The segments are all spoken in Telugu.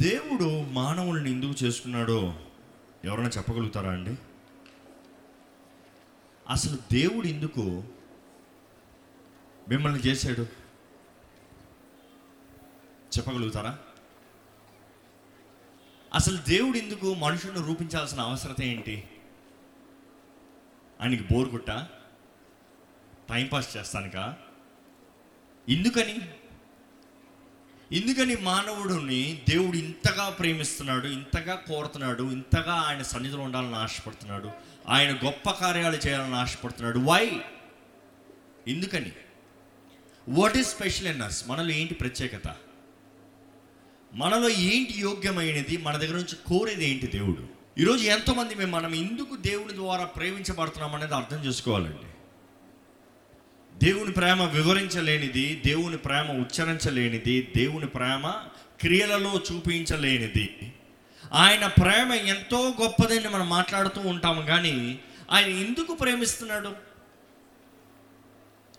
దేవుడు మానవుల్ని ఎందుకు చేసుకున్నాడో ఎవరైనా చెప్పగలుగుతారా అండి? అసలు దేవుడు ఎందుకు మిమ్మల్ని చేశాడు? చెప్పగలుగుతారా? అసలు దేవుడు ఎందుకు మనుషులను రూపించాల్సిన అవసరత ఏంటి? ఆయనకి బోర్ కొట్ట? టైంపాస్ చేస్తానుక? ఎందుకని? ఎందుకని మానవుడిని దేవుడు ఇంతగా ప్రేమిస్తున్నాడు ఇంతగా కోరుతున్నాడు ఇంతగా ఆయన సన్నిధిలో ఉండాలని ఆశపడుతున్నాడు ఆయన గొప్ప కార్యాలు చేయాలని ఆశపడుతున్నాడు. వై ఎందుకని? What is special in us మనలో ఏంటి ప్రత్యేకత? మనలో ఏంటి యోగ్యమైనది? మన దగ్గర నుంచి కోరేది ఏంటి దేవుడు? ఈరోజు ఎంతోమంది మేము మనం ఎందుకు దేవుని ద్వారా ప్రేమించబడుతున్నాం అనేది అర్థం చేసుకోవాలండి. దేవుని ప్రేమ వివరించలేనిది దేవుని ప్రేమ ఉచ్చరించలేనిది దేవుని ప్రేమ క్రియలలో చూపించలేనిది. ఆయన ప్రేమ ఎంతో గొప్పదని మనం మాట్లాడుతూ ఉంటాము కానీ ఆయన ఎందుకు ప్రేమిస్తున్నాడు?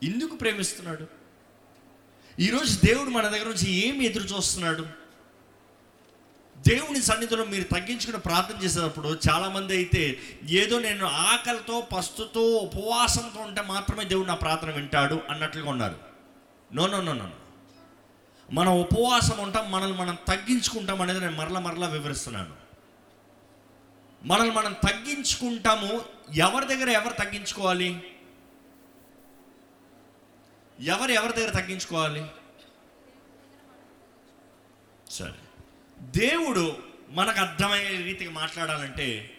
ఎందుకు ప్రేమిస్తున్నాడు? ఈరోజు దేవుడు మన దగ్గర నుంచి ఏమి ఎదురు చూస్తున్నాడు? దేవుని సన్నిధిలో మీరు తగ్గించుకుని ప్రార్థన చేసేటప్పుడు చాలామంది అయితే ఏదో నేను ఆకలితో పస్తుతో ఉపవాసంతో ఉంటే మాత్రమే దేవుడు నా ప్రార్థన వింటాడు అన్నట్లుగా ఉన్నారు. నో నో నో నో మనం ఉపవాసం ఉంటాం మనల్ని మనం తగ్గించుకుంటాం అనేది నేను మరల మరలా వివరిస్తున్నాను. మనల్ని మనం తగ్గించుకుంటాము ఎవరి దగ్గర ఎవరు తగ్గించుకోవాలి? ఎవరు ఎవరి దగ్గర తగ్గించుకోవాలి? సరే. దేవుడు మనకు అర్థమయ్యే రీతిగా మాట్లాడాలంటే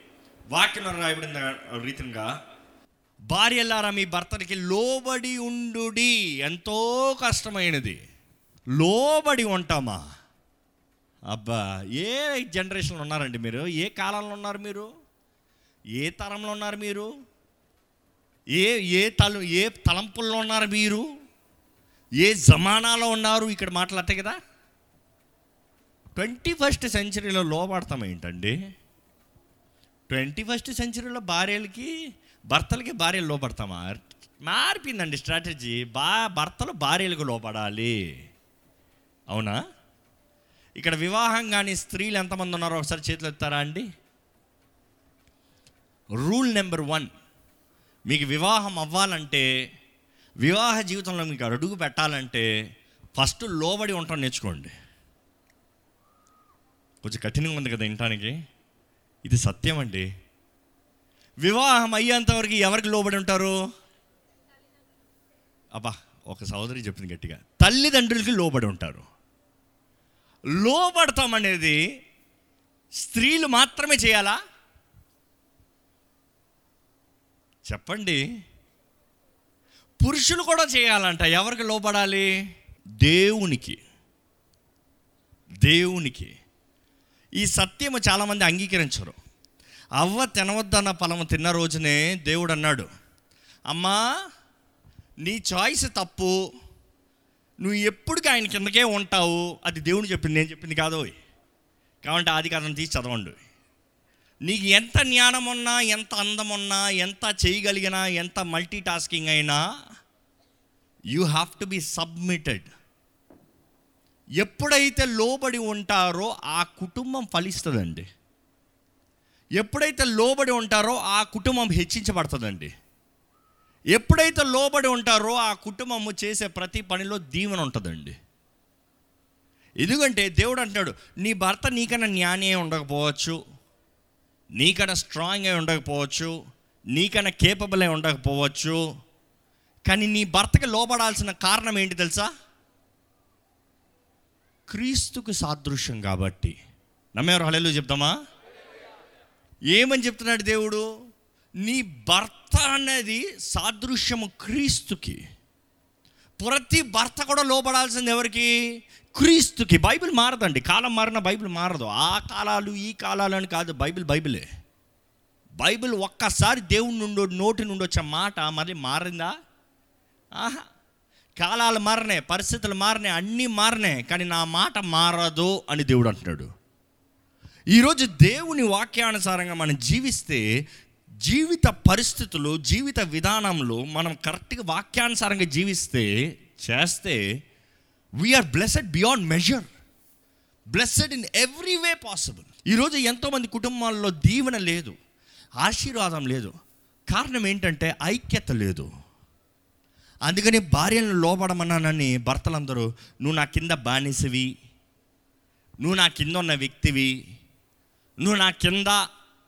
వాక్యం రాయబడిన రీతిగా భార్యలారా మీ భర్తనికి లోబడి ఉండుడి. ఎంతో కష్టమైనది. లోబడి ఉంటామా? అబ్బా ఏ జనరేషన్లో ఉన్నారండి మీరు? ఏ కాలంలో ఉన్నారు మీరు? ఏ తరంలో ఉన్నారు మీరు? ఏ ఏ తల ఏ తలంపుల్లో ఉన్నారు మీరు? ఏ జమానాలో ఉన్నారు? ఇక్కడ మాట్లాడతాయి కదా? ట్వంటీ ఫస్ట్ సెంచరీలో లోపడతాం ఏంటండి? ట్వంటీ ఫస్ట్ సెంచరీలో భార్యలకి భర్తలకి భార్యలు లోపడతామా మారిపోయిందండి స్ట్రాటజీ. బా భర్తలు భార్యలకు లోపడాలి అవునా? ఇక్కడ వివాహం కానీ స్త్రీలు ఎంతమంది ఉన్నారో ఒకసారి చేతులు ఎత్తారా అండి? Rule number one. మీకు వివాహం అవ్వాలంటే వివాహ జీవితంలో మీకు అడుగు పెట్టాలంటే ఫస్ట్ లోబడి ఉండటం నేర్చుకోండి. కొంచెం కఠినంగా ఉంది కదా వినటానికి? ఇది సత్యం అండి. వివాహం అయ్యేంతవరకు ఎవరికి లోబడి ఉంటారు? అబ్బా ఒక సహోదరి చెప్పింది గట్టిగా. తల్లిదండ్రులకి లోబడి ఉంటారు. లోబడతాం అనేది స్త్రీలు మాత్రమే చేయాలా? చెప్పండి. పురుషులు కూడా చేయాలంట. ఎవరికి లోపడాలి దేవునికి. దేవునికి. ఈ సత్యము చాలామంది అంగీకరించరు. అవ్వ తినవద్దన్న ఫలము తిన్న రోజునే దేవుడు అన్నాడు అమ్మా నీ చాయిస్ తప్పు. నువ్వు ఎప్పటికీ ఆయన కిందకే ఉంటావు. అది దేవుడు చెప్పింది నేను చెప్పింది కాదు కాబట్టి ఆది కారణం తీసి చదవండి. నీకు ఎంత జ్ఞానం ఉన్నా ఎంత అందం ఉన్నా ఎంత చేయగలిగినా ఎంత మల్టీ టాస్కింగ్ అయినా you have to be submitted ఎప్పుడైతే లోబడి ఉంటారో ఆ కుటుంబం ఫలిస్తుందండి. ఎప్పుడైతే లోబడి ఉంటారో ఆ కుటుంబం హెచ్చించబడుతుందండి. ఎప్పుడైతే లోబడి ఉంటారో ఆ కుటుంబము చేసే ప్రతి పనిలో దీవెన ఉంటుందండి. ఎందుకంటే దేవుడు అంటాడు నీ భర్త నీకన్నా జ్ఞాని అయి ఉండకపోవచ్చు నీకన్నా స్ట్రాంగ్ అయి ఉండకపోవచ్చు నీకన్నా కేపబుల్ అయి ఉండకపోవచ్చు కానీ నీ భర్తకి లోబడాల్సిన కారణం ఏంటి తెలుసా? క్రీస్తుకు సాదృశ్యం కాబట్టి. నమ్మేవారు హలేలు చెప్తామా? ఏమని చెప్తున్నాడు దేవుడు? నీ భర్త అనేది సాదృశ్యము క్రీస్తుకి. ప్రతి భర్త కూడా లోపడాల్సింది ఎవరికి? క్రీస్తుకి. బైబిల్ మారదండి. కాలం మారిన బైబిల్ మారదు. ఆ కాలాలు ఈ కాలాలు అని కాదు. బైబిల్ బైబిలే. బైబిల్ ఒక్కసారి దేవుని నుండి నోటి నుండి వచ్చే మాట మళ్ళీ మారిందా? ఆహా. కాలాలు మారినాయి పరిస్థితులు మారినాయి అన్నీ మారినాయి కానీ నా మాట మారదు అని దేవుడు అంటున్నాడు. ఈరోజు దేవుని వాక్యానుసారంగా మనం జీవిస్తే జీవిత పరిస్థితులు జీవిత విధానంలో మనం కరెక్ట్గా వాక్యానుసారంగా జీవిస్తే చేస్తే we are blessed beyond measure blessed in every way possible ఈరోజు ఎంతోమంది కుటుంబాల్లో దీవెన లేదు ఆశీర్వాదం లేదు. కారణం ఏంటంటే ఐక్యత లేదు. అందుకని భార్యను లోపడమన్నానని భర్తలందరూ నువ్వు నా కింద బానిసవి. నువ్వు నా కింద ఉన్న వ్యక్తివి. నువ్వు నా కింద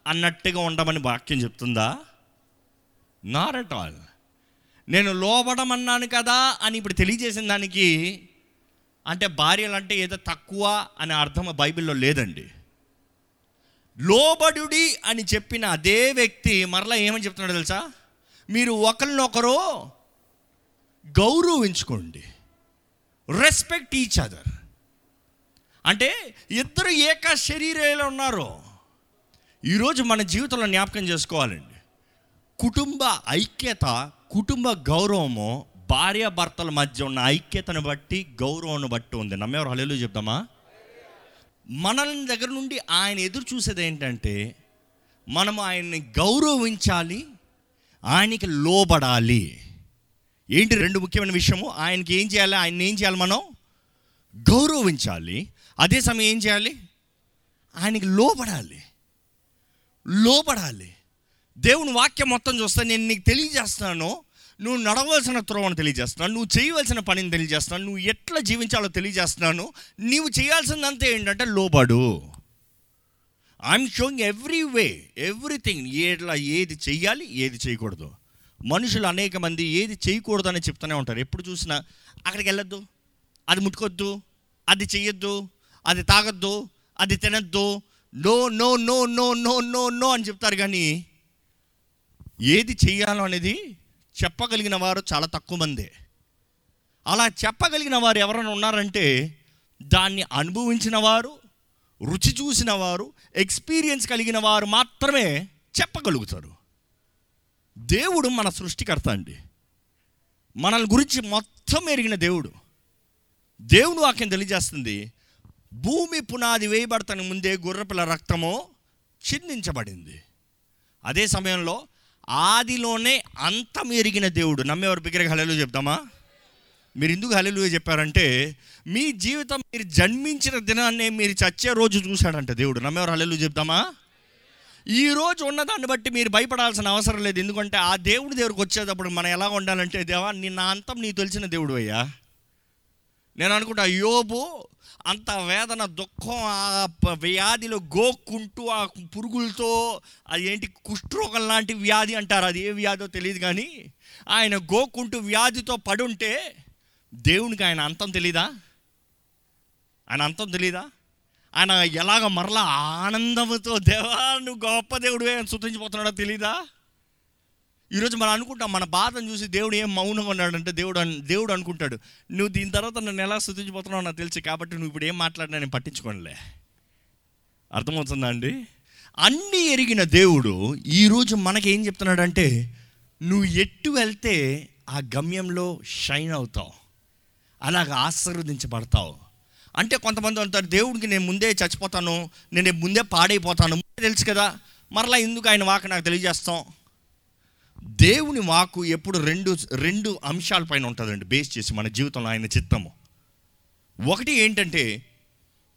అన్నట్టుగా ఉండమని వాక్యం చెప్తుందా? నాట్ అట్ ఆల్ నేను లోబడమన్నాను కదా అని ఇప్పుడు తెలియజేసిన దానికి అంటే భార్యలు అంటే ఏదో తక్కువ అనే అర్థం బైబిల్లో లేదండి. లోబడుడి అని చెప్పిన అదే వ్యక్తి మరలా ఏమని చెప్తున్నాడు తెలుసా? మీరు ఒకరినొకరు గౌరవించుకోండి. రెస్పెక్ట్ ఈచ్ అదర్ అంటే ఇద్దరు ఏక శరీరంలో ఉన్నారు ఈరోజు మన జీవితంలో జ్ఞాపకం చేసుకోవాలండి. కుటుంబ ఐక్యత కుటుంబ గౌరవము భార్య భర్తల మధ్య ఉన్న ఐక్యతను బట్టి గౌరవాన్ని బట్టి ఉంది. నమ్మేవారు హలేలు చెప్తామా మనల్ని దగ్గర నుండి ఆయన ఎదురు చూసేది ఏంటంటే మనం ఆయన్ని గౌరవించాలి ఆయనకి లోబడాలి. ఏంటి రెండు ముఖ్యమైన విషయము? ఆయనకి ఏం చేయాలి? ఆయన ఏం చేయాలి మనం? గౌరవించాలి. అదే సమయం ఏం చేయాలి? ఆయనకి లోపడాలి లోపడాలి దేవుని వాక్యం మొత్తం చూస్తే నేను నీకు తెలియజేస్తున్నాను. నువ్వు నడవలసిన త్రోవను తెలియజేస్తున్నాను. నువ్వు చేయవలసిన పనిని తెలియజేస్తున్నాను. నువ్వు ఎట్లా జీవించాలో తెలియజేస్తున్నాను. నీవు చేయాల్సిందంతా ఏంటంటే లోబడు. I'm showing every way everything ఎట్లా ఏది చెయ్యాలి ఏది చేయకూడదు. మనుషులు అనేక మంది ఏది చేయకూడదు అని చెప్తూనే ఉంటారు. ఎప్పుడు చూసినా అక్కడికి వెళ్ళొద్దు అది ముట్టుకొద్దు అది చెయ్యొద్దు అది తాగొద్దు అది తినద్దు no no no no no no no అని చెప్తారు. కానీ ఏది చెయ్యాలో అనేది చెప్పగలిగిన వారు చాలా తక్కువ మందే. అలా చెప్పగలిగిన వారు ఎవరైనా ఉన్నారంటే దాన్ని అనుభవించిన వారు రుచి చూసిన వారు ఎక్స్పీరియన్స్ కలిగిన వారు మాత్రమే చెప్పగలుగుతారు. దేవుడు మన సృష్టికర్త అండి. మనల్ని గురించి మొత్తం ఎరిగిన దేవుడు. దేవుడు వాక్యం తెలియజేస్తుంది భూమి పునాది వేయబడతని ముందే గుర్రపిల్ల రక్తము చిందించబడింది. అదే సమయంలో ఆదిలోనే అంతం ఎరిగిన దేవుడు. నమ్మేవారు బిగ్గరగా హలెలు చెప్తామా? మీరు ఎందుకు హలెలు చెప్పారంటే మీ జీవితం మీరు జన్మించిన దినాన్నే మీరు చచ్చే రోజు చూశాడంట దేవుడు. నమ్మేవారు హలెలు చెప్తామా? ఈరోజు ఉన్న ఉన్నదాన్ని బట్టి మీరు భయపడాల్సిన అవసరం లేదు. ఎందుకంటే ఆ దేవుడి దగ్గరకు వచ్చేటప్పుడు మనం ఎలా ఉండాలంటే దేవా నిన్న అంతం నీకు తెలిసిన దేవుడు అయ్యా. నేను అనుకుంటా యోబు అంత వేదన దుఃఖం ఆ వ్యాధిలో గోక్కుంటూ ఆ పురుగులతో అది ఏంటి కుష్ఠరోగం లాంటి వ్యాధి అంటారు. అది ఏ వ్యాధో తెలియదు కానీ ఆయన గోక్కుంటూ వ్యాధితో పడుంటే దేవునికి ఆయన అంతం తెలీదా? ఆయన అంతం తెలీదా? ఆయన ఎలాగ మరలా ఆనందంతో దేవా నువ్వు గొప్ప దేవుడు అని శుతించిపోతున్నాడో తెలీదా? ఈరోజు మనం అనుకుంటాం మన బాధను చూసి దేవుడు ఏం మౌనంగా ఉన్నాడంటే దేవుడు దేవుడు అనుకుంటాడు నువ్వు దీని తర్వాత నన్ను ఎలా స్థుతించిపోతున్నావు నాకు తెలుసు కాబట్టి నువ్వు ఇప్పుడు ఏం మాట్లాడినా నేను పట్టించుకోనులే. అర్థమవుతుందా అండి? అన్నీ ఎరిగిన దేవుడు ఈరోజు మనకేం చెప్తున్నాడంటే నువ్వు ఎట్టు వెళ్తే ఆ గమ్యంలో షైన్ అవుతావు అలాగ ఆశీర్వదించబడతావు. అంటే కొంతమంది అంటారు దేవుడికి నేను ముందే చచ్చిపోతాను నేను ముందే పాడైపోతాను. తెలుసు కదా మరలా ఎందుకు ఆయన వాక నాకు తెలియజేస్తాం? దేవుని వాకు ఎప్పుడు రెండు రెండు అంశాలపైన ఉంటుందండి బేస్ చేసి మన జీవితంలో ఆయన చిత్తము. ఒకటి ఏంటంటే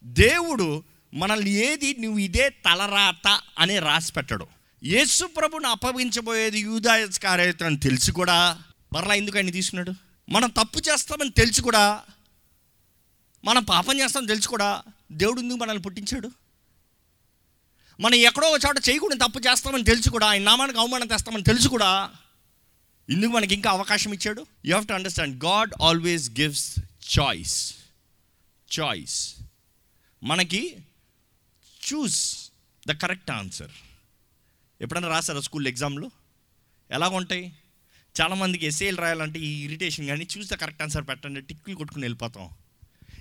దేవుడు మనల్ని ఏది నువ్వు ఇదే తలరాత అని రాసి పెట్టడు. యేసు ప్రభుని అప్పగించబోయేది యూదాయస్కారైతే అని తెలిసి కూడా మరలా ఎందుకు ఆయన తీసుకున్నాడు? మనం తప్పు చేస్తామని తెలిసి కూడా మనం పాపం చేస్తామని తెలుసు కూడా. దేవుడు ఎందుకు మనల్ని పుట్టించాడు? మనం ఎక్కడో ఒక చోట చేయకూడదు తప్పు చేస్తామని తెలుసు కూడా ఆయన నామానికి అవమానం తెస్తామని తెలుసు కూడా ఇందుకు మనకి ఇంకా అవకాశం ఇచ్చాడు? You have to understand God always gives choice choice మనకి చూస్ ద కరెక్ట్ ఆన్సర్ ఎప్పుడైనా రాశారా స్కూల్ ఎగ్జామ్లో ఎలా ఉంటాయి? చాలామందికి ఎస్ఏలు రాయాలంటే ఈ ఇరిటేషన్ కానీ చూస్ ద కరెక్ట్ ఆన్సర్ పెట్టండి టిక్కులు కొట్టుకుని వెళ్ళిపోతాం.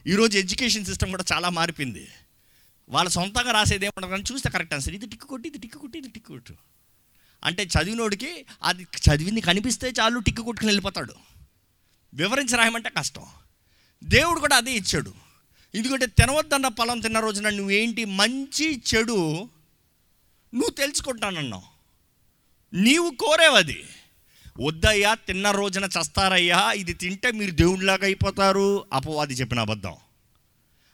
ఈరోజు ఎడ్యుకేషన్ సిస్టమ్ కూడా చాలా మారిపోయింది. వాళ్ళ సొంతంగా రాసేది ఏమంటారు కానీ చూస్తే కరెక్ట్ ఆన్సర్ ఇది టిక్కు కొట్టి ఇది టిక్కు కొట్టి ఇది టిక్కు కొట్టు. అంటే చదివినోడికి అది చదివింది కనిపిస్తే చాలు టిక్కు కొట్టుకుని వెళ్ళిపోతాడు. వివరించి రాయమంటే కష్టం. దేవుడు కూడా అదే ఇచ్చాడు. ఎందుకంటే తినవద్దన్న పొలం తిన్న రోజున నువ్వేంటి మంచి చెడు నువ్వు తెలుసుకుంటానన్నావు. నీవు కోరేవది. వద్దయ్యా తిన్న రోజున చస్తారయ్యా ఇది తింటే మీరు దేవుడిలాగా అయిపోతారు. అపవాది చెప్పిన అబద్ధం.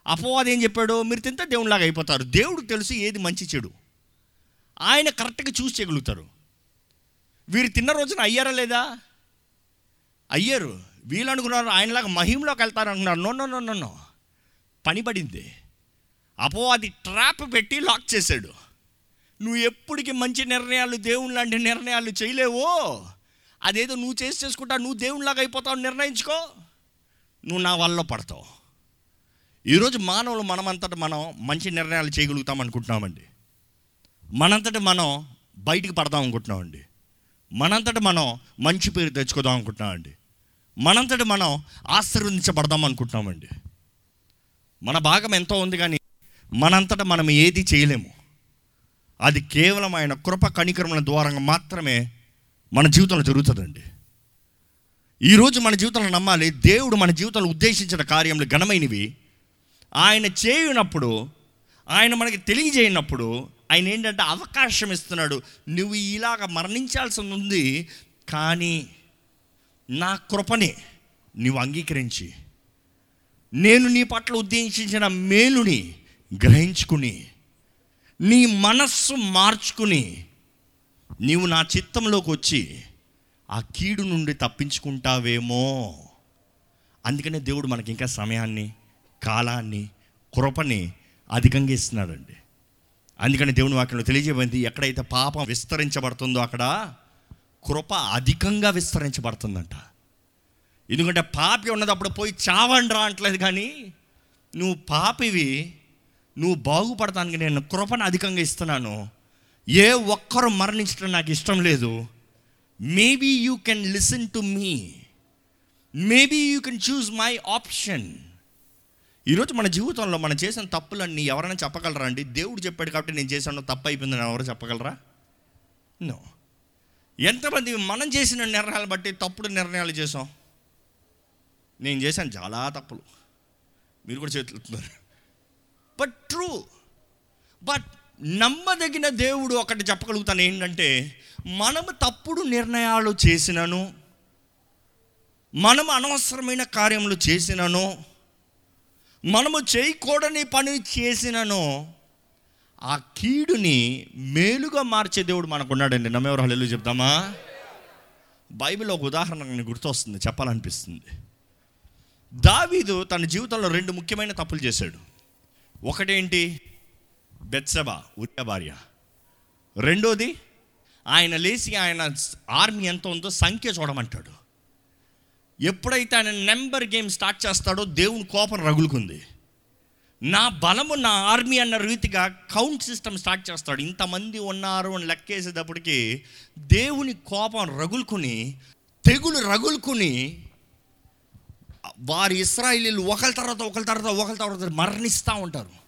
అపవాది ఏం చెప్పాడు? మీరు తింటే దేవుడిలాగా అయిపోతారు. దేవుడు తెలుసు ఏది మంచి చెడు. ఆయన కరెక్ట్గా చూసి చేయగలుగుతారు. వీరు తిన్న రోజున అయ్యారా లేదా? అయ్యారు. వీళ్ళు అనుకున్నారు ఆయనలాగా మహిమలోకి వెళ్తారు అనుకున్నారు. No no no no no. పని పడింది. అపవాది ట్రాప్ పెట్టి లాక్ చేశాడు. నువ్వు ఎప్పటికీ మంచి నిర్ణయాలు దేవుని లాంటి నిర్ణయాలు చేయలేవో? అదేదో నువ్వు చేసి చేసుకుంటా నువ్వు దేవునిలాగా అయిపోతావు నిర్ణయించుకో. నువ్వు నా వల్ల పడతావు. ఈరోజు మానవులు మనమంతట మనం మంచి నిర్ణయాలు చేయగలుగుతాం అనుకుంటున్నామండి. మనంతట మనం బయటికి పడదాం అనుకుంటున్నామండి. మనంతట మనం మంచి పేరు తెచ్చుకోదాం అనుకుంటున్నామండి. మనంతట మనం ఆశీర్వదించబడదాం అనుకుంటున్నామండి. మన భాగం ఎంతో ఉంది కానీ మనంతట మనం ఏది చేయలేము. అది కేవలం ఆయన కృప కణికరముల ద్వారంగా మాత్రమే మన జీవితంలో జరుగుతుందండి. ఈరోజు మన జీవితంలో నమ్మాలి దేవుడు మన జీవితంలో ఉద్దేశించిన కార్యములు ఘనమైనవి. ఆయన చేయనప్పుడు ఆయన మనకి తెలియజేయనప్పుడు ఆయన ఏంటంటే అవకాశం ఇస్తున్నాడు. నువ్వు ఇలాగ మరణించాల్సి ఉంది కానీ నా కృపని నువ్వు అంగీకరించి నేను నీ పట్ల ఉద్దేశించిన మేలుని గ్రహించుకుని నీ మనస్సు మార్చుకుని నీవు నా చిత్తంలోకి వచ్చి ఆ కీడు నుండి తప్పించుకుంటావేమో. అందుకనే దేవుడు మనకి ఇంకా సమయాన్ని కాలాన్ని కృపని అధికంగా ఇస్తున్నాడండి. అందుకని దేవుని వాక్యంలో తెలియజేయబడింది ఎక్కడైతే పాపం విస్తరించబడుతుందో అక్కడ కృప అధికంగా విస్తరించబడుతుందంట. ఎందుకంటే పాపి ఉన్నదప్పుడు పోయి చావండి రా అంటలేదు కానీ నువ్వు పాపివి నువ్వు బాగుపడటానికి నేను కృపను అధికంగా ఇస్తున్నాను. ఏ ఒక్కరు మరణించడం నాకు ఇష్టం లేదు. Maybe you can listen to me maybe you can choose my option ఈరోజు మన జీవితంలో మనం చేసిన తప్పులన్నీ ఎవరైనా చెప్పగలరా అండి? దేవుడు చెప్పాడు కాబట్టి నేను చేశాను తప్పు అయిపోయిందని ఎవరు చెప్పగలరా? నో ఎంతమంది మనం చేసిన నిర్ణయాలు బట్టి తప్పుడు నిర్ణయాలు చేసాం నేను చేశాను చాలా తప్పులు. మీరు కూడా చేతులుతున్నారు బట్ ట్రూ బట్ నమ్మదగిన దేవుడు ఒకటి చెప్పగలుగుతాను ఏంటంటే మనము తప్పుడు నిర్ణయాలు చేసినను మనము అనవసరమైన కార్యములు చేసినను మనము చేయకూడని పని చేసినను ఆ కీడుని మేలుగా మార్చే దేవుడు మనకున్నాడండి. నమ్మేవారు హల్లు చెప్తామా? బైబిల్ ఒక ఉదాహరణ గుర్తొస్తుంది చెప్పాలనిపిస్తుంది. దావీదు తన జీవితంలో రెండు ముఖ్యమైన తప్పులు చేశాడు. ఒకటేంటి? బెత్సబా ఉరియ భార్య. రెండోది ఆయన లేచి ఆయన ఆర్మీ ఎంత ఉందో సంఖ్య చూడమంటాడు. ఎప్పుడైతే ఆయన నెంబర్ గేమ్ స్టార్ట్ చేస్తాడో దేవుని కోపం రగులుకుంది. నా బలము నా ఆర్మీ అన్న రీతిగా కౌంట్ సిస్టమ్ స్టార్ట్ చేస్తాడు. ఇంతమంది ఉన్నారు అని లెక్కేసేటప్పటికి దేవుని కోపం రగులుకుని తెగులు రగులుకుని వారి ఇస్రాయిలీలు ఒకరి తర్వాత ఒకరి తర్వాత ఒకరి తర్వాత మరణిస్తూ ఉంటారు.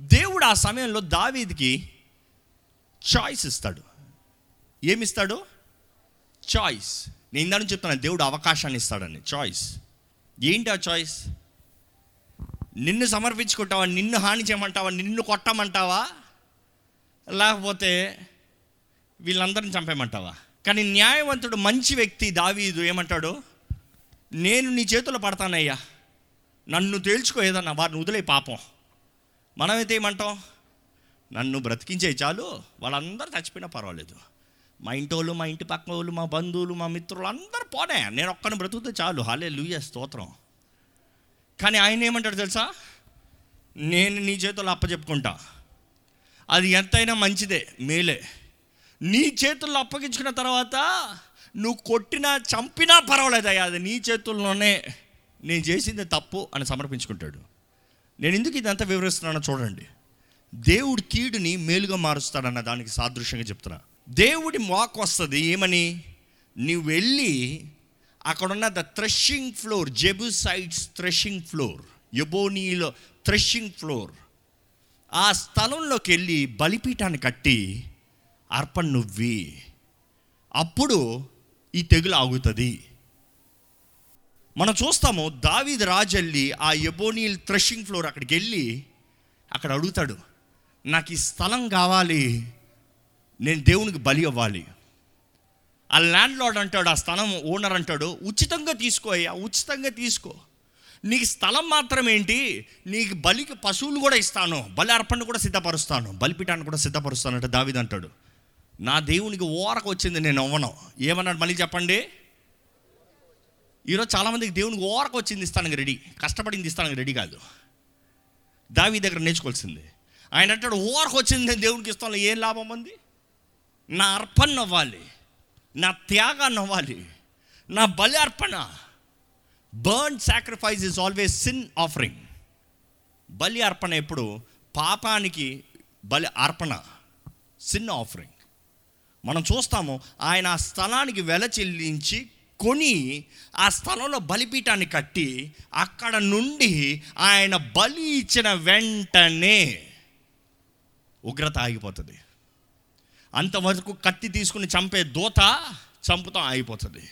దేవుడు ఆ సమయంలో దావీదికి చాయిస్ ఇస్తాడు. ఏమిస్తాడు? చాయిస్ నేను ఇందాక చెప్తున్నాను దేవుడు అవకాశాన్ని ఇస్తాడని. చాయిస్ ఏంటి ఆ చాయిస్ నిన్ను సమర్పించుకుంటావా? నిన్ను హాని చేయమంటావా? నిన్ను కొట్టమంటావా? లేకపోతే వీళ్ళందరిని చంపేయమంటావా? కానీ న్యాయవంతుడు మంచి వ్యక్తి దావీదు ఏమంటాడు? నేను నీ చేతుల్లో పడతానయ్యా. నన్ను తేల్చుకో ఏదన్నా వారిని వదిలే పాపం. మనమైతే ఏమంటాం? నన్ను బ్రతికించే చాలు. వాళ్ళందరూ చచ్చిపోయినా పర్వాలేదు. మా ఇంటి వాళ్ళు మా ఇంటి పక్క వాళ్ళు మా బంధువులు మా మిత్రులు అందరూ పోనే. నేను ఒక్కని బ్రతుకుతే చాలు. హాలే లూయ స్తోత్రం. కానీ ఆయన ఏమంటాడు తెలుసా? నేను నీ చేతుల్లో అప్పచెప్పుకుంటా అది ఎంతైనా మంచిదే మేలే. నీ చేతుల్లో అప్పగించుకున్న తర్వాత నువ్వు కొట్టినా చంపినా పర్వాలేదయ్యా. అది నీ చేతుల్లోనే. నేను చేసింది తప్పు అని సమర్పించుకుంటాడు. నేను ఎందుకు ఇదంతా వివరిస్తున్నానో చూడండి. దేవుడి కీడుని మేలుగా మారుస్తాడన్న దానికి సాదృశ్యంగా చెప్తున్నా. దేవుడి మాకు వస్తుంది ఏమని? నీవు వెళ్ళి అక్కడున్న the threshing floor Jebusites threshing floor యబోనీలో threshing floor ఆ స్థలంలోకి వెళ్ళి బలిపీఠాన్ని కట్టి అర్పణ నువ్వి. అప్పుడు ఈ తెగులు ఆగుతుంది. మనం చూస్తాము దావీద్ రాజల్లి ఆ ఎబోనీల్ థ్రెషింగ్ ఫ్లోర్ అక్కడికి వెళ్ళి అక్కడ అడుగుతాడు నాకు ఈ స్థలం కావాలి నేను దేవునికి బలి అవ్వాలి. ఆ ల్యాండ్ లార్డ్ అంటాడు ఆ స్థలం ఓనర్ అంటాడు ఉచితంగా తీసుకో అయ్యా ఉచితంగా తీసుకో. నీకు స్థలం మాత్రం ఏంటి? నీకు బలికి పశువులు కూడా ఇస్తాను బలి అర్పణ కూడా సిద్ధపరుస్తాను బలిపీఠాన్ని కూడా సిద్ధపరుస్తాను అంటే దావిదంటాడు నా దేవునికి ఓరకు వచ్చింది నేను అవ్వను ఏమన్నాడు మళ్ళీ చెప్పండి? ఈరోజు చాలామందికి దేవునికి ఓరకు వచ్చింది ఇస్తానికి రెడీ. కష్టపడింది ఇస్తానికి రెడీ కాదు. దావి దగ్గర నేర్చుకోవాల్సింది. ఆయన అంటాడు ఓరకు వచ్చింది నేను దేవునికి ఇస్తాను ఏం లాభం ఉంది? నా అర్పణ అవ్వాలి నా త్యాగాన్ని అవ్వాలి నా బలి అర్పణ. Burn sacrifice is always sin offering. బలి అర్పణ ఎప్పుడు? పాపానికి బలి అర్పణ సిన్ ఆఫరింగ్. మనం చూస్తాము ఆయన ఆ స్థలానికి వెల చెల్లించి కొని ఆ స్థలంలో బలిపీఠాన్ని కట్టి అక్కడ నుండి ఆయన బలి ఇచ్చిన వెంటనే ఉగ్రత ఆగిపోతుంది. అంతవరకు కత్తి తీసుకుని చంపే దూత చంపుతాం ఆగిపోతుంది.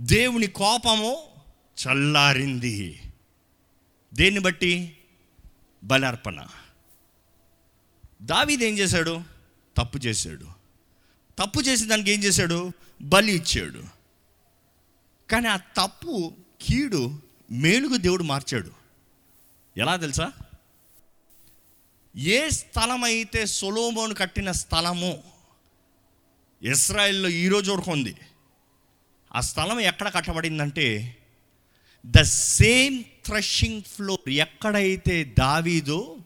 దేవుని కోపము చల్లారింది. దేన్ని బట్టి? బలార్పణ. దావీది ఏం చేశాడు? తప్పు చేశాడు. తప్పు చేసి దానికి ఏం చేశాడు? బలి ఇచ్చాడు. కానీ ఆ తప్పు కీడు మేలుగు దేవుడు మార్చాడు. ఎలా తెలుసా? ఏ స్థలం అయితే సొలోమోను కట్టిన స్థలము ఇస్రాయెల్లో ఈరోజు వరకు ఉంది. ఆ స్థలం ఎక్కడ కట్టబడిందంటే ద సేమ్ థ్రషింగ్ ఫ్లోర్ ఎక్కడైతే దావీదు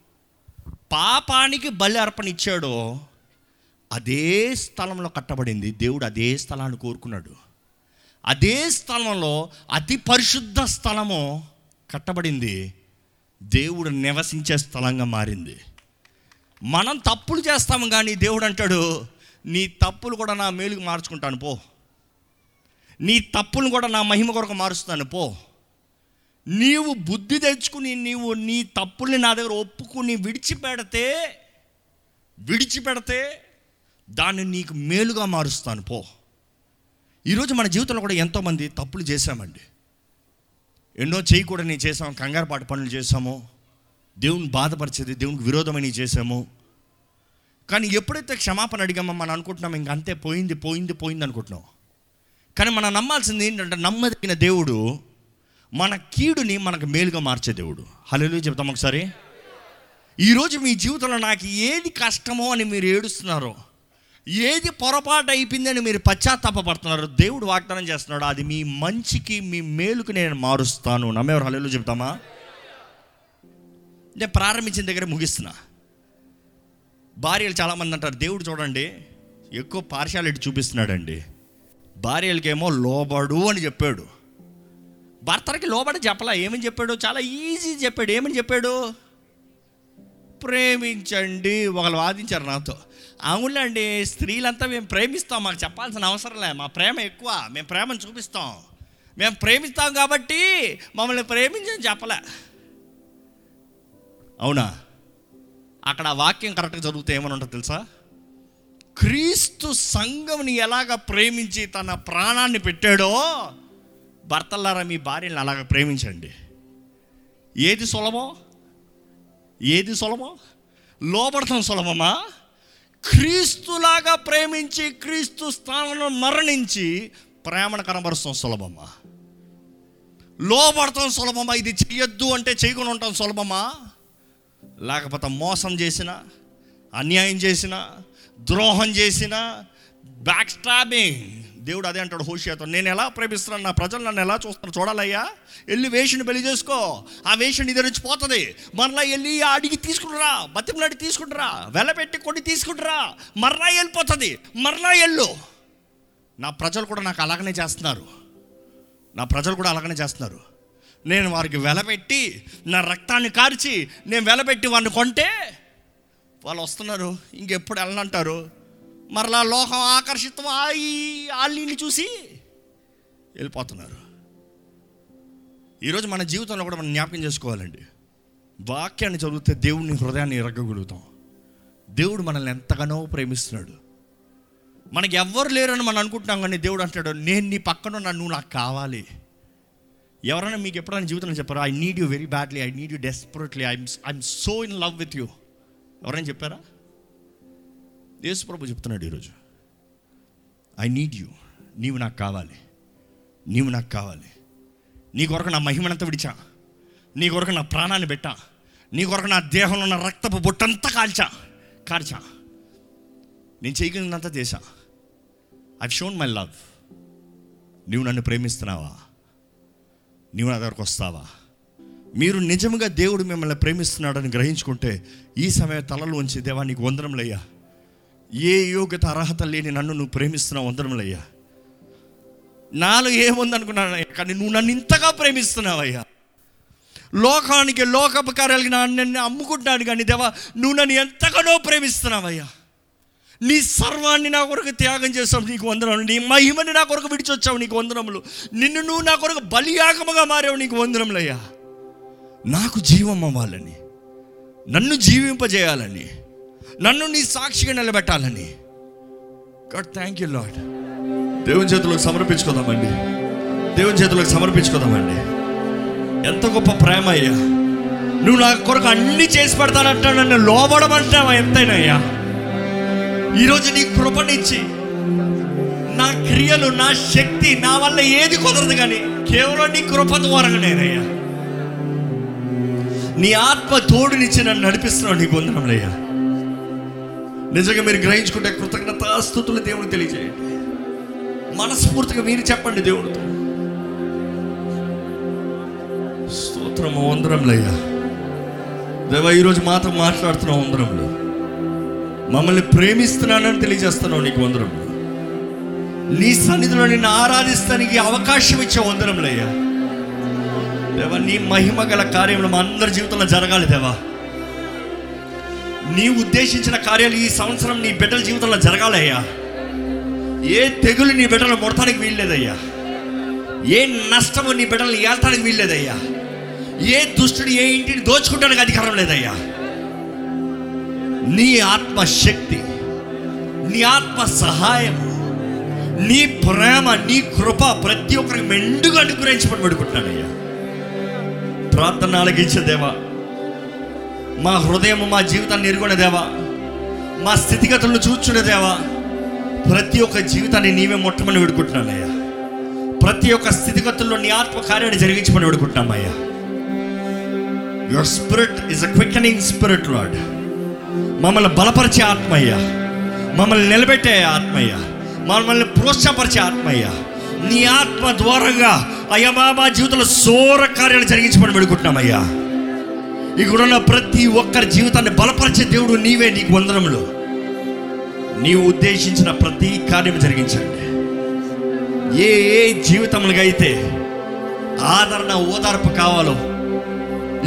పాపానికి బలి అర్పణ ఇచ్చాడో అదే స్థలంలో కట్టబడింది. దేవుడు అదే స్థలాన్ని కోరుకున్నాడు. అదే స్థలంలో అతి పరిశుద్ధ స్థలము కట్టబడింది. దేవుడు నివసించే స్థలంగా మారింది. మనం తప్పులు చేస్తాము కానీ దేవుడు అంటాడు నీ తప్పులు కూడా నా మేలుకు మార్చుకుంటాను పో. నీ తప్పులను కూడా నా మహిమ కొరకు మారుస్తాను పో. నీవు బుద్ధి తెచ్చుకుని నీవు నీ తప్పుల్ని నా దగ్గర ఒప్పుకుని విడిచిపెడితే విడిచిపెడితే దాన్ని నీకు మేలుగా మారుస్తాను పో. ఈరోజు మన జీవితంలో కూడా ఎంతోమంది తప్పులు చేశామండి. ఎన్నో చేయకూడని చేసాం కంగారుపాటు పనులు చేసాము దేవుని బాధపరిచేది దేవునికి విరోధమని చేసాము కానీ ఎప్పుడైతే క్షమాపణ అడిగామో మనం అనుకుంటున్నాం ఇంక అంతే పోయింది పోయింది పోయింది అనుకుంటున్నాం. కానీ మనం నమ్మాల్సింది ఏంటంటే నమ్మదగిన దేవుడు మన కీడుని మనకు మేలుగా మార్చే దేవుడు. హలో చెప్తాం ఒకసారి. ఈరోజు మీ జీవితంలో నాకు ఏది కష్టమో అని మీరు ఏడుస్తున్నారో. ఏది పొరపాటు అయిపోయిందని మీరు పశ్చాత్తాపడుతున్నారు దేవుడు వాగ్దానం చేస్తున్నాడు అది మీ మంచికి మీ మేలుకు నేను మారుస్తాను. నమ్మేవారు హలో చెప్తామా నేను ప్రారంభించిన దగ్గర ముగిస్తున్నా. భార్యలు చాలామంది అంటారు దేవుడు చూడండి ఎక్కువ పార్షాలిటీ చూపిస్తున్నాడండి. భార్యలకేమో లోబడు అని చెప్పాడు. భర్తకి లోబడి చెప్పలా ఏమని చెప్పాడు? చాలా ఈజీ చెప్పాడు. ఏమని చెప్పాడు? ప్రేమించండి. ఒకళ్ళు వాదించారు నాతో. అవునులేండి స్త్రీలంతా మేము ప్రేమిస్తాం. మాకు చెప్పాల్సిన అవసరం లే. మా ప్రేమ ఎక్కువ. మేము ప్రేమను చూపిస్తాం. మేము ప్రేమిస్తాం కాబట్టి మమ్మల్ని ప్రేమించని చెప్పలే. అవునా? అక్కడ ఆ వాక్యం కరెక్ట్గా చదివితే ఏమని ఉంటుంది తెలుసా? క్రీస్తు సంఘంని ఎలాగ ప్రేమించి తన ప్రాణాన్ని పెట్టాడో భర్తలారా మీ భార్యని అలాగ ప్రేమించండి. ఏది సులభం? ఏది సులభం? లోపడతాం సులభమా? క్రీస్తులాగా ప్రేమించి క్రీస్తు స్థానంలో మరణించి ప్రేమను కనబరుస్తాం సులభమా? లోపడతాం సులభమా? ఇది చెయ్యొద్దు అంటే చేయకుండా ఉంటాం సులభమా? లేకపోతే మోసం చేసిన అన్యాయం చేసిన ద్రోహం చేసిన బ్యాక్ స్టాబింగ్ దేవుడు అదే అంటాడు హోషియాతో నేను ఎలా ప్రేమిస్తున్నాను? నా ప్రజలు నన్ను ఎలా చూస్తున్నారు? చూడాలయ్యా. వెళ్ళి వేషిని పెళ్ళి చేసుకో. ఆ వేషిని నీ నుంచి పోతుంది మరలా వెళ్ళి అడిగి తీసుకుంటురా బతిమలాడి తీసుకుంటురా వెలపెట్టి కొన్ని తీసుకుంటురా మరలా వెళ్ళిపోతుంది. మరలా వెళ్ళు. నా ప్రజలు కూడా నాకు అలాగనే చేస్తున్నారు. నా ప్రజలు కూడా అలాగనే చేస్తున్నారు. నేను వారికి వెలపెట్టి నా రక్తాన్ని కార్చి నేను వెలపెట్టి వాడిని కొంటే వాళ్ళు వస్తున్నారు. ఇంకెప్పుడు వెళ్ళనంటారు? మరలా లోకం ఆకర్షితం అయి వాళ్ళని చూసి వెళ్ళిపోతున్నారు. ఈరోజు మన జీవితంలో కూడా మనం జ్ఞాపకం చేసుకోవాలండి. వాక్యాన్ని చదివితే దేవుడిని హృదయాన్ని ఇరగగలుగుతాం దేవుడు మనల్ని ఎంతగానో ప్రేమిస్తున్నాడు. మనకి ఎవ్వరు లేరని మనం అనుకుంటున్నాం కానీ దేవుడు అంటాడు నేను నీ పక్కన ఉన్నా, నువ్వు నాకు కావాలి. ఎవరైనా మీకు ఎప్పుడైనా జీవితంలో చెప్పారు I need you very badly I need you desperately I'm I'm so in love with you ఎవరైనా చెప్పారా? యేసుప్రభు చెప్తున్నాడు ఈరోజు. ఐ నీడ్ యూ నీవు నాకు కావాలి. నీవు నాకు కావాలి. నీ కొరకు నా మహిమనంతా విడిచా. నీ కొరకు నా ప్రాణాన్ని పెట్టా. నీ కొరకు నా దేహంలో ఉన్న రక్తపు బొట్టంతా కాల్చా. కాల్చా. నేను చేయగలిగినంత చేశా. ఐ షోన్ మై లవ్ నీవు నన్ను ప్రేమిస్తున్నావా? నీవు నా దగ్గరకు వస్తావా? మీరు నిజంగా దేవుడు మిమ్మల్ని ప్రేమిస్తున్నాడని గ్రహించుకుంటే ఈ సమయం తలలో ఉంచి దేవా నీకు వందరంలయ్యా ఏ యోగ్యత అర్హత లేని నన్ను నువ్వు ప్రేమిస్తున్నావు వందరంలయ్యా నాలో ఏముందనుకున్నాను కానీ నువ్వు నన్ను ఇంతగా ప్రేమిస్తున్నావయ్యా. లోకానికి లోకపు కార్యాలకి నన్ను అమ్ముకుంటున్నాను కానీ దేవా నువ్వు నన్ను ఎంతగానో ప్రేమిస్తున్నావయ్యా. నీ సర్వాన్ని నా కొరకు త్యాగం చేసావు నీకు వందనములు. నీ మహిమని నా కొరకు విడిచొచ్చావు నీకు వందనములు. నిన్ను నువ్వు నా కొరకు బలియాగముగా మారావు నీకు వందనములయ్యా. నాకు జీవం అవ్వాలని నన్ను జీవింపజేయాలని నన్ను నీ సాక్షిగా నిలబెట్టాలని. గాడ్ థ్యాంక్ యూ లాడ్ దేవుని చేతులకు సమర్పించుకుందామండి. దేవుని చేతులకు సమర్పించుకుందామండి. ఎంత గొప్ప ప్రేమ అయ్యా. నువ్వు నా కొరకు అన్ని చేసి పెడతానంటా నన్ను లోబడమంటావా ఎంతైనా అయ్యా. ఈరోజు నీ కృపనిచ్చి నా క్రియలు నా శక్తి నా వల్ల ఏది కుదరదు కానీ కేవలం నీ కృప ద్వారా నేనయ్యా. నీ ఆత్మ తోడునిచ్చి నన్ను నడిపిస్తున్నావు నీకు వందనంలయ్యా నిజంగా మీరు గ్రహించుకుంటే కృతజ్ఞతాస్థుతులు దేవుని తెలియజేయండి. మనస్ఫూర్తిగా మీరు చెప్పండి దేవుడితో. స్తోత్రము వందరంలయ్యా దేవా ఈరోజు మాతో మాట్లాడుతున్నావు వందరంలో మమ్మల్ని ప్రేమిస్తున్నానని తెలియజేస్తున్నావు నీకు వందరంలో నీ సన్నిధిలో నిన్ను ఆరాధిస్తానికి అవకాశం ఇచ్చే వందరంలయ్యా దేవా నీ మహిమ గల కార్యములు మా అందరి జీవితంలో జరగాలి దేవా. నీ ఉద్దేశించిన కార్యాలు ఈ సంవత్సరం నీ బిడ్డల జీవితంలో జరగాలయ్యా. ఏ తెగులు నీ బిడ్డలు ముడతానికి వీల్లేదయ్యా. ఏ నష్టము నీ బిడ్డలు ఏల్తానికి వీల్లేదయ్యా. ఏ దుష్టుడు ఏ ఇంటిని దోచుకుంటానికి అధికారం లేదయ్యా. నీ ఆత్మ శక్తి నీ ఆత్మ సహాయం నీ ప్రేమ నీ కృప ప్రతి ఒక్కరికి మెండుగా అనుగ్రహించమని పడుకుంటున్నానయ్యా ప్రార్థన ఆలగించే దేవా. మా హృదయం మా జీవితాన్ని ఎరుగునే దేవా. మా స్థితిగతులను చూచునే దేవా. ప్రతి ఒక్క జీవితాన్ని నీవే మొట్టమని వేడుకుంటున్నానయ్యా ప్రతి ఒక్క స్థితిగతుల్లో నీ ఆత్మ కార్యాన్ని జరిగించమని వేడుకుంటున్నామయ్యా your spirit is a quickening spirit lord మమ్మల్ని బలపరిచే ఆత్మయ్య మమ్మల్ని నిలబెట్టే ఆత్మయ్య మమ్మల్ని ప్రోత్సాహపరిచే ఆత్మయ్య నీ ఆత్మ ద్వారంగా అయ్యా మా జీవితంలో సోర కార్యాలు జరిగించమని వేడుకుంటున్నామయ్యా ఇక్కడున్న ప్రతి ఒక్కరి జీవితాన్ని బలపరిచే దేవుడు నీవే నీకు వందనములు. నీవు ఉద్దేశించిన ప్రతి కార్యం జరిగించండి. ఏ ఏ జీవితములుగా అయితే ఆదరణ ఓదార్పు కావాలో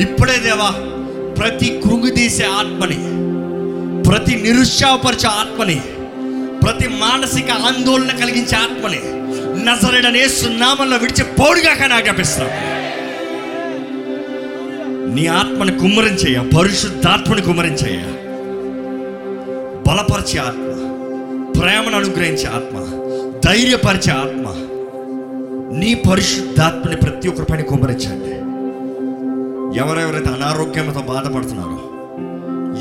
ఇప్పుడే దేవా ప్రతి కృంగిదీసే ఆత్మని ప్రతి నిరుత్సాహపరిచే ఆత్మని ప్రతి మానసిక ఆందోళన కలిగించే ఆత్మని నజరడనే సున్నామల్లో విడిచి పౌడిగా కానీ ఆజ్ఞాపిస్తాం నీ ఆత్మని కుమ్మరించేయ పరిశుద్ధాత్మని కుమ్మరించేయ బలపరిచే ఆత్మ ప్రేమను అనుగ్రహించే ఆత్మ ధైర్యపరిచే ఆత్మ. నీ పరిశుద్ధాత్మని ప్రతి ఒక్కరి పైన కుమ్మరించండి ఎవరెవరైతే అనారోగ్యంతో బాధపడుతున్నారో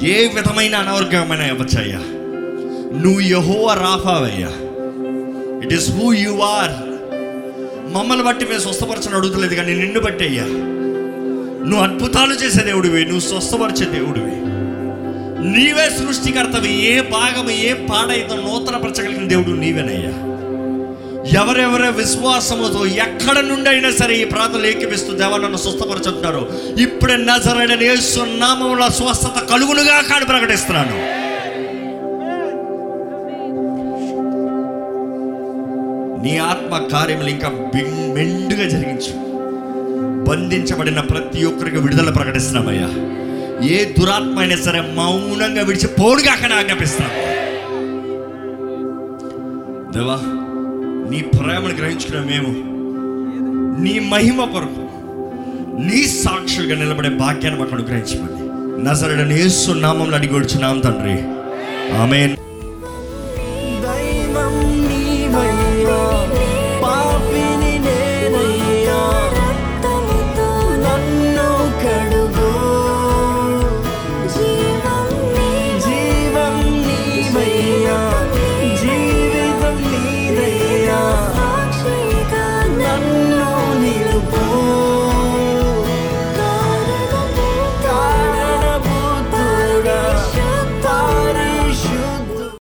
ఏ విధమైన అనారోగ్యమైన ఇవ్వచ్చయ్యా. నువ్వు యహోవ రాఫావయ్యా. It is who you are మమ్మల్ని బట్టి మేము స్వస్థపరచని అడుగుతలేదు కానీ నిన్ను బట్టి అయ్యా. నువ్వు అద్భుతాలు చేసే దేవుడివి నువ్వు స్వస్థపరిచే దేవుడివి. నీవే సృష్టికర్తవి ఏ భాగం ఏ పాడైతే నూతనపరచగలిగిన దేవుడు నీవేనయ్యా. ఎవరెవరే విశ్వాసముతో ఎక్కడ నుండి అయినా సరే ఈ ప్రాంతంలో ఏకిపిస్తూ దేవా నన్ను స్వస్థపరచుంటున్నారు. ఇప్పుడే నజరైన నామంలో స్వస్థత కలుగునుగా కాడు ప్రకటిస్తున్నాను. నీ ఆత్మ కార్యములు ఇంకా మెండుగా జరిగించు. బంధించబడిన ప్రతి ఒక్కరికి విడుదల ప్రకటిస్తున్నామయ్యా. ఏ దురాత్మ అయినా సరే మౌనంగా విడిచి పోడుగా అక్కడ ఆజ్ఞాపిస్తున్నాం. దేవా నీ ప్రేమను గ్రహించుకున్న మేము నీ మహిమ కొరకు నీ సాక్షులుగా నిలబడే భాగ్యాన్ని మాకు అనుగ్రహించమని. నజరడని ఏసు నామంలో అడిగి వచ్చున్నాం తండ్రి. ఆమెను.